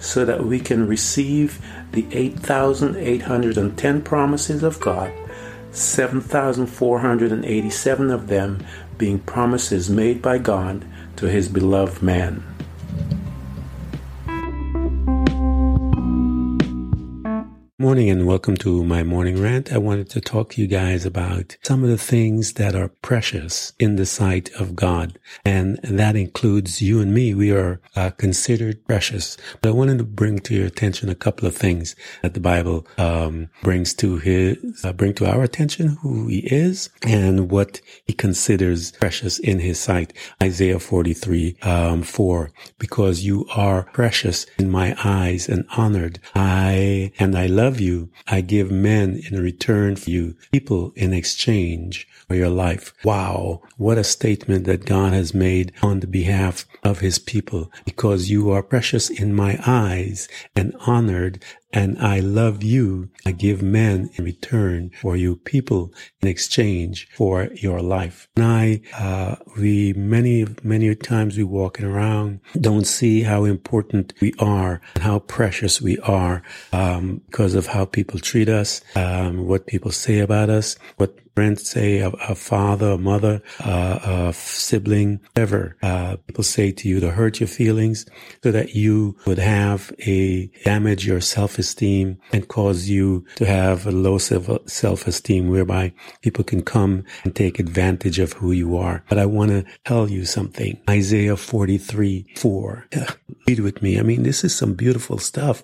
so that we can receive the 8,810 promises of God, 7,487 of them being promises made by God to his beloved man. Morning and welcome to my morning rant. I wanted to talk to you guys about some of the things that are precious in the sight of God. And that includes you and me. We are uh, considered precious. But I wanted to bring to your attention a couple of things that the Bible um, brings to his, uh, bring to our attention who he is and what he considers precious in his sight. Isaiah 43, um, 4, because you are precious in my eyes and honored. I, and I love you. I give men in return for you, people in exchange for your life. Wow. What a statement that God has made on the behalf of his people because you are precious in my eyes and honored and I love you. I give men in return for you people in exchange for your life. And I, uh, we many, many times we walking around don't see how important we are and how precious we are, um, because of how people treat us, um, what people say about us, what friends say, a, a father, a mother, uh, a sibling, whatever. Uh, people say to you to hurt your feelings so that you would have a damage your self-esteem and cause you to have a low self-esteem whereby people can come and take advantage of who you are. But I want to tell you something. Isaiah 43, 4. Read with me. I mean, this is some beautiful stuff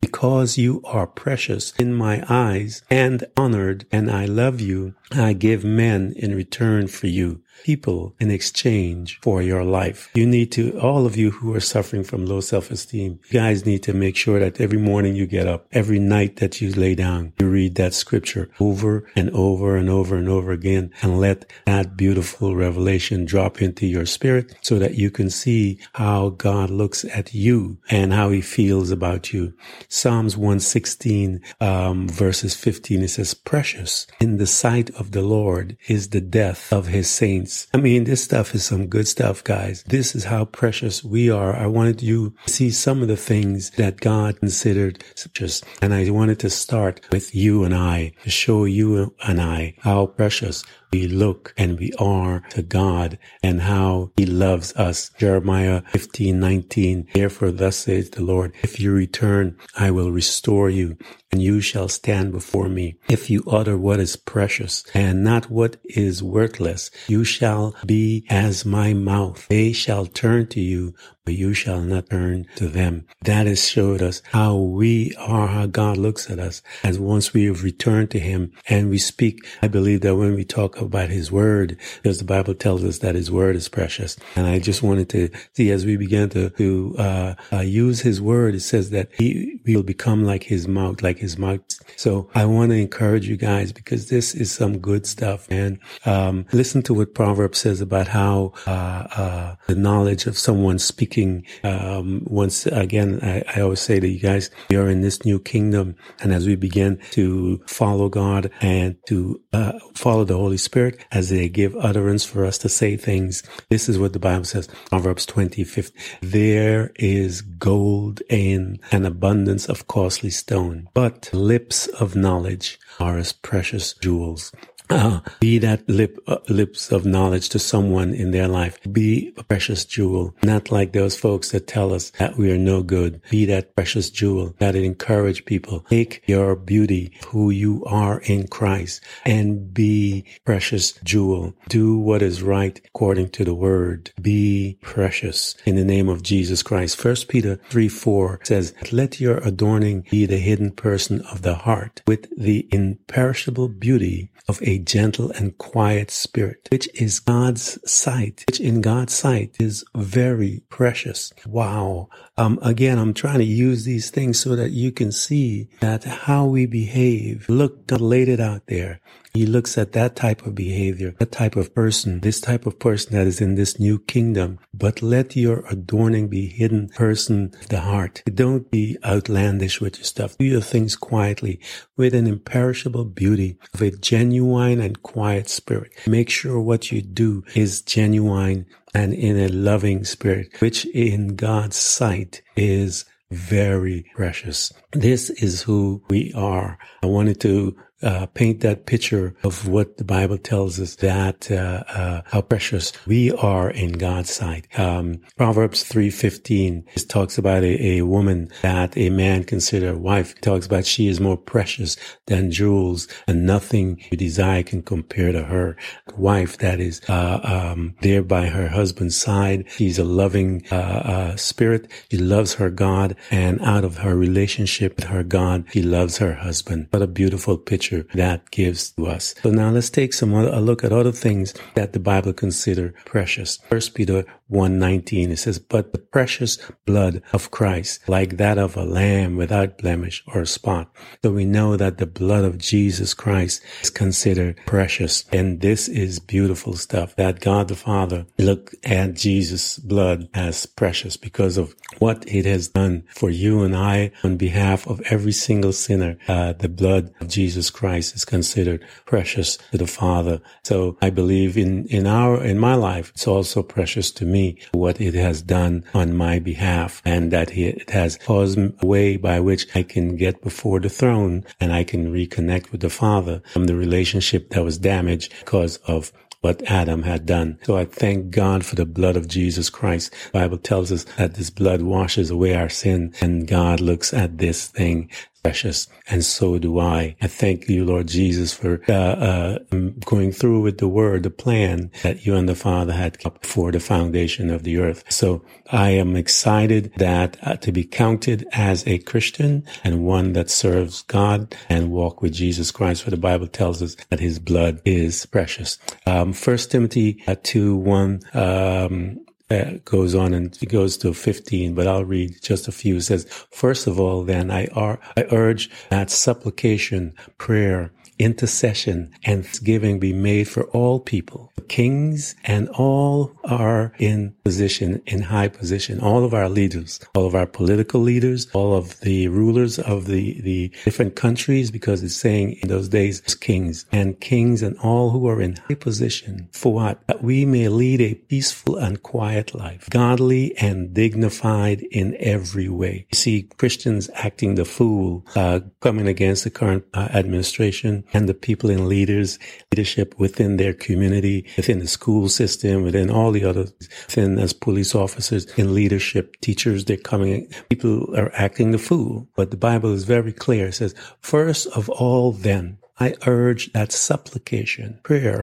because you are precious in my eyes and honored and I love you, I give men in return for you people in exchange for your life. You need to, all of you who are suffering from low self-esteem, you guys need to make sure that every morning you get up, every night that you lay down, you read that scripture over and over and over and over again and let that beautiful revelation drop into your spirit so that you can see how God looks at you and how he feels about you. Psalms 116, um, verses 15, it says, precious in the sight of the Lord is the death of his saints I mean, this stuff is some good stuff, guys. This is how precious we are. I wanted you to see some of the things that God considered precious. And I wanted to start with you and I to show you and I how precious we look and we are to God and how he loves us. Jeremiah 15, 19. Therefore, thus says the Lord, if you return, I will restore you and you shall stand before me. If you utter what is precious and not what is worthless, you shall be as my mouth. They shall turn to you, but you shall not turn to them. That has showed us how we are, how God looks at us as once we have returned to him and we speak. I believe that when we talk about his word because the Bible tells us that his word is precious. And I just wanted to see as we began to, to uh, uh, use his word, it says that he will become like his mouth, like his mouth. So I want to encourage you guys because this is some good stuff. And um, listen to what Proverbs says about how uh, uh the knowledge of someone speaking. Um, once again, I, I always say to you guys, we are in this new kingdom, and as we begin to follow God and to uh, follow the Holy Spirit as they give utterance for us to say things. This is what the Bible says, Proverbs 20, 50. There is gold in an abundance of costly stone, but lips of knowledge are as precious jewels. Uh, be that lip, uh, lips of knowledge to someone in their life. Be a precious jewel, not like those folks that tell us that we are no good. Be that precious jewel that it encourage people. Take your beauty, who you are in Christ, and be precious jewel. Do what is right according to the word. Be precious in the name of Jesus Christ. First Peter 3 4 says, Let your adorning be the hidden person of the heart with the imperishable beauty of a gentle and quiet spirit, which is God's sight, which in God's sight is very precious. Wow. Um, again, I'm trying to use these things so that you can see that how we behave. Look, God laid it out there. He looks at that type of behavior, that type of person, this type of person that is in this new kingdom. But let your adorning be hidden person the heart. Don't be outlandish with your stuff. Do your things quietly with an imperishable beauty of a genuine and quiet spirit. Make sure what you do is genuine and in a loving spirit, which in God's sight is very precious. This is who we are. I wanted to uh, paint that picture of what the Bible tells us that uh, uh, how precious we are in God's sight. Um, Proverbs three fifteen talks about a, a, woman that a man consider wife. It talks about she is more precious than jewels, and nothing you desire can compare to her. The wife that is uh, um, there by her husband's side. She's a loving uh, spirit. She loves her God, and out of her relationship with her God, she loves her husband. What a beautiful picture that gives to us. So now let's take some other, a look at other things that the Bible consider precious. First Peter 119, it says, but the precious blood of Christ, like that of a lamb without blemish or spot. So we know that the blood of Jesus Christ is considered precious. And this is beautiful stuff that God the Father looked at Jesus' blood as precious because of what it has done for you and I on behalf of every single sinner. Uh, the blood of Jesus Christ is considered precious to the Father. So I believe in, in our, in my life, it's also precious to me what it has done on my behalf and that it has caused a way by which I can get before the throne and I can reconnect with the Father from the relationship that was damaged because of what Adam had done. So I thank God for the blood of Jesus Christ. The Bible tells us that this blood washes away our sin and God looks at this thing precious, and so do I. I thank you, Lord Jesus, for uh, uh, going through with the word, the plan that you and the Father had for the foundation of the earth. So I am excited that uh, to be counted as a Christian and one that serves God and walk with Jesus Christ. For the Bible tells us that His blood is precious. Um, First Timothy uh, two one. Um, uh, goes on and it goes to 15, but I'll read just a few. It says, first of all, then I, are, I urge that supplication, prayer, intercession and thanksgiving be made for all people. Kings and all are in position, in high position. All of our leaders, all of our political leaders, all of the rulers of the, the different countries, because it's saying in those days, kings and kings and all who are in high position for what? That we may lead a peaceful and quiet life, godly and dignified in every way. You see Christians acting the fool, uh, coming against the current uh, administration and the people in leaders, leadership within their community, within the school system, within all the other, within as police officers, in leadership, teachers, they're coming, people are acting the fool. But the Bible is very clear. It says, first of all, then, I urge that supplication, prayer,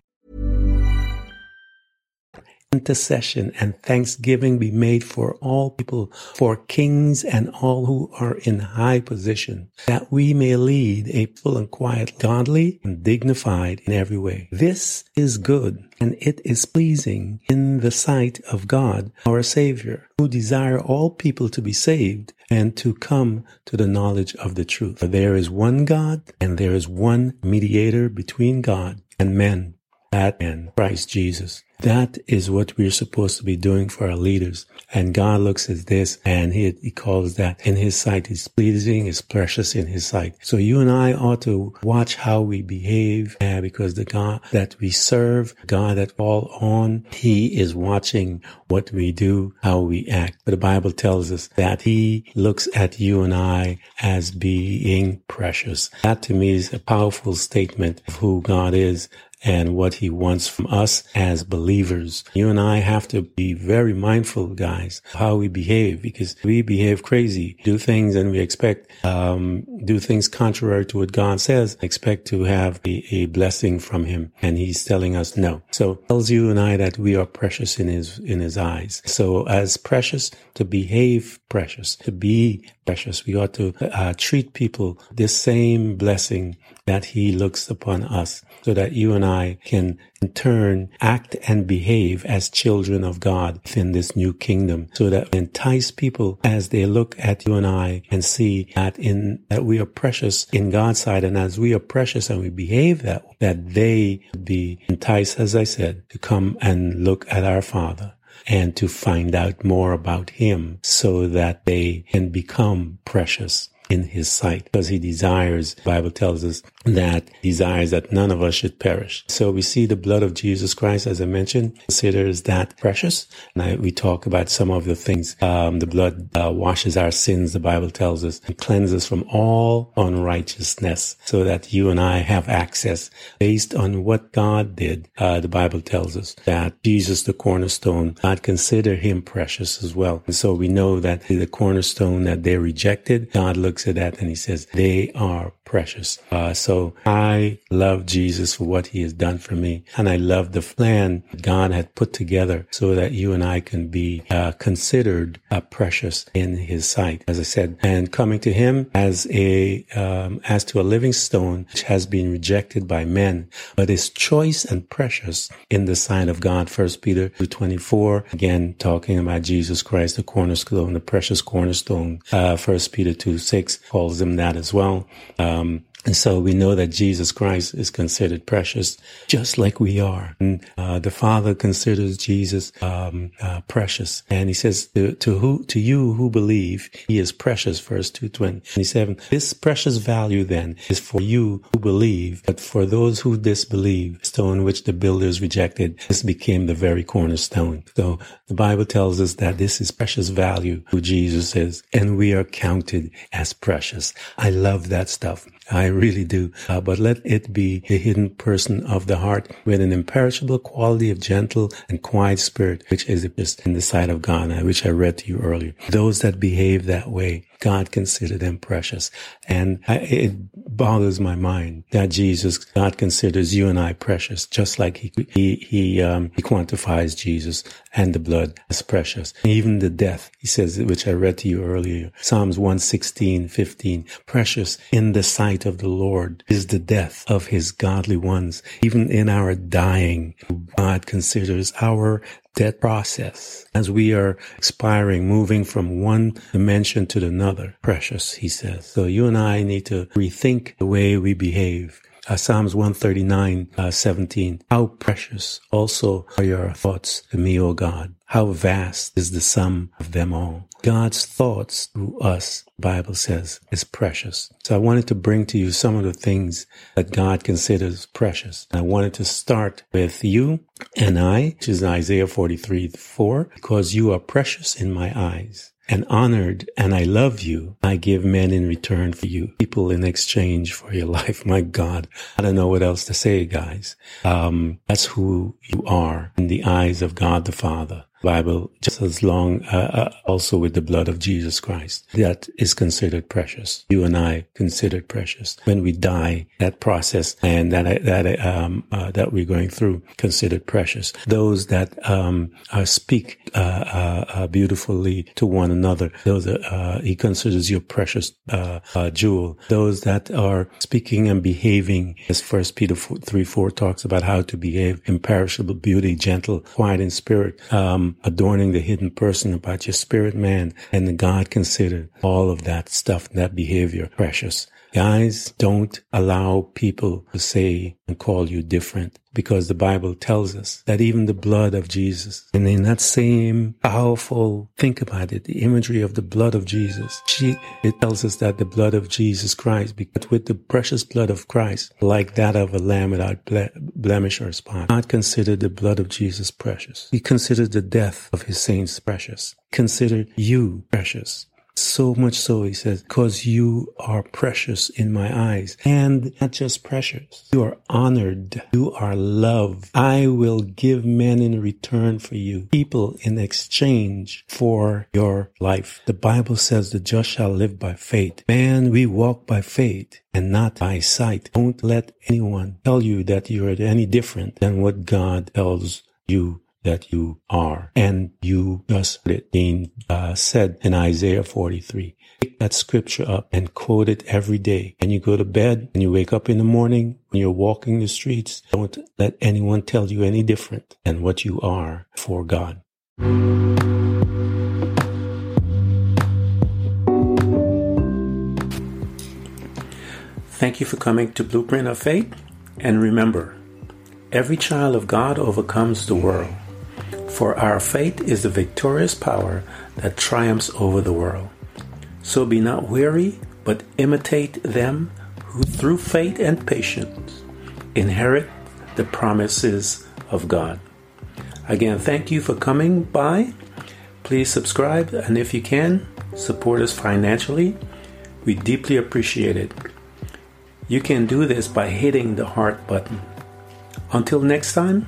Intercession and thanksgiving be made for all people, for kings and all who are in high position, that we may lead a full and quiet, godly and dignified in every way. This is good and it is pleasing in the sight of God, our Savior, who desire all people to be saved and to come to the knowledge of the truth. For there is one God and there is one mediator between God and men, that man, Christ Jesus. That is what we're supposed to be doing for our leaders. And God looks at this and he, he calls that in his sight is pleasing, is precious in his sight. So you and I ought to watch how we behave uh, because the God that we serve, God that fall on, he is watching what we do, how we act. But the Bible tells us that he looks at you and I as being precious. That to me is a powerful statement of who God is and what he wants from us as believers. You and I have to be very mindful, guys, how we behave because we behave crazy, do things and we expect, um, do things contrary to what God says, expect to have a, a blessing from him. And he's telling us no. So tells you and I that we are precious in his, in his eyes. So as precious to behave precious, to be precious, we ought to uh, treat people this same blessing that he looks upon us so that you and I can in turn act and behave as children of God within this new kingdom so that entice people as they look at you and I and see that in that we are precious in God's sight and as we are precious and we behave that that they be enticed as I said to come and look at our Father and to find out more about him so that they can become precious in his sight because he desires, Bible tells us that desires that none of us should perish. So we see the blood of Jesus Christ, as I mentioned, considers that precious. And I, we talk about some of the things. Um, the blood uh, washes our sins, the Bible tells us, and cleanses from all unrighteousness so that you and I have access based on what God did. Uh, the Bible tells us that Jesus, the cornerstone, God consider him precious as well. And so we know that the cornerstone that they rejected, God looks looks at that and he says, they are precious. Uh, so I love Jesus for what he has done for me. And I love the plan God had put together so that you and I can be uh, considered uh, precious in his sight, as I said, and coming to him as a, um, as to a living stone, which has been rejected by men, but is choice and precious in the sight of God. First Peter 2.24, again, talking about Jesus Christ, the cornerstone, the precious cornerstone. Uh, First Peter 2, 6, calls him that as well. Um, um, and so we know that Jesus Christ is considered precious, just like we are. And uh, the Father considers Jesus um, uh, precious, and He says to, to, who to you who believe, He is precious. Verse two twenty seven. This precious value then is for you who believe, but for those who disbelieve, stone which the builders rejected, this became the very cornerstone. So the Bible tells us that this is precious value who Jesus is, and we are counted as precious. I love that stuff. I really do. Uh, but let it be the hidden person of the heart with an imperishable quality of gentle and quiet spirit, which is just in the sight of God, uh, which I read to you earlier. Those that behave that way, God consider them precious. And I, it bothers my mind that Jesus, God considers you and I precious, just like he, he, he, um, he quantifies Jesus and the blood as precious. Even the death, he says, which I read to you earlier, Psalms 116, 15, precious in the sight of the Lord is the death of his godly ones. Even in our dying, God considers our death process as we are expiring, moving from one dimension to another. Precious, he says. So you and I need to rethink the way we behave. Uh, Psalms 139, uh, 17. How precious also are your thoughts to me, O God. How vast is the sum of them all. God's thoughts through us, Bible says, is precious. So I wanted to bring to you some of the things that God considers precious. I wanted to start with you and I, which is Isaiah 43, 4, because you are precious in my eyes and honored and I love you. I give men in return for you, people in exchange for your life. My God. I don't know what else to say, guys. Um, that's who you are in the eyes of God the Father. Bible just as long, uh, uh, also with the blood of Jesus Christ. That is considered precious. You and I considered precious. When we die, that process and that, that, um, uh, that we're going through considered precious. Those that, um, uh, speak, uh, uh, beautifully to one another, those, he considers your precious, jewel. Those that are speaking and behaving, as First Peter 4, 3, 4 talks about how to behave, imperishable beauty, gentle, quiet in spirit, um, adorning the hidden person about your spirit man and God considered all of that stuff, that behavior precious. Guys, don't allow people to say and call you different because the Bible tells us that even the blood of Jesus, and in that same powerful, think about it, the imagery of the blood of Jesus, she, it tells us that the blood of Jesus Christ, because with the precious blood of Christ, like that of a lamb without blemish or spot, God considered the blood of Jesus precious. He considered the death of his saints precious. Consider you precious. So much so, he says, because you are precious in my eyes. And not just precious. You are honored. You are loved. I will give men in return for you, people in exchange for your life. The Bible says the just shall live by faith. Man, we walk by faith and not by sight. Don't let anyone tell you that you're any different than what God tells you that you are. And you just it being uh, said in Isaiah 43. Pick that scripture up and quote it every day. And you go to bed and you wake up in the morning when you're walking the streets. Don't let anyone tell you any different than what you are for God. Thank you for coming to Blueprint of Faith. And remember, every child of God overcomes the world. For our faith is the victorious power that triumphs over the world. So be not weary, but imitate them who through faith and patience inherit the promises of God. Again, thank you for coming by. Please subscribe, and if you can, support us financially. We deeply appreciate it. You can do this by hitting the heart button. Until next time,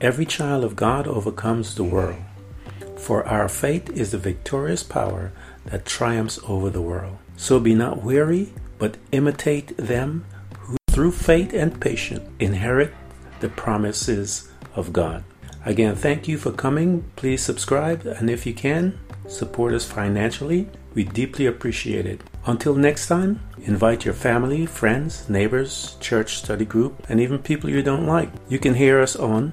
Every child of God overcomes the world, for our faith is the victorious power that triumphs over the world. So be not weary, but imitate them who through faith and patience inherit the promises of God. Again, thank you for coming. Please subscribe, and if you can, support us financially. We deeply appreciate it. Until next time, invite your family, friends, neighbors, church study group, and even people you don't like. You can hear us on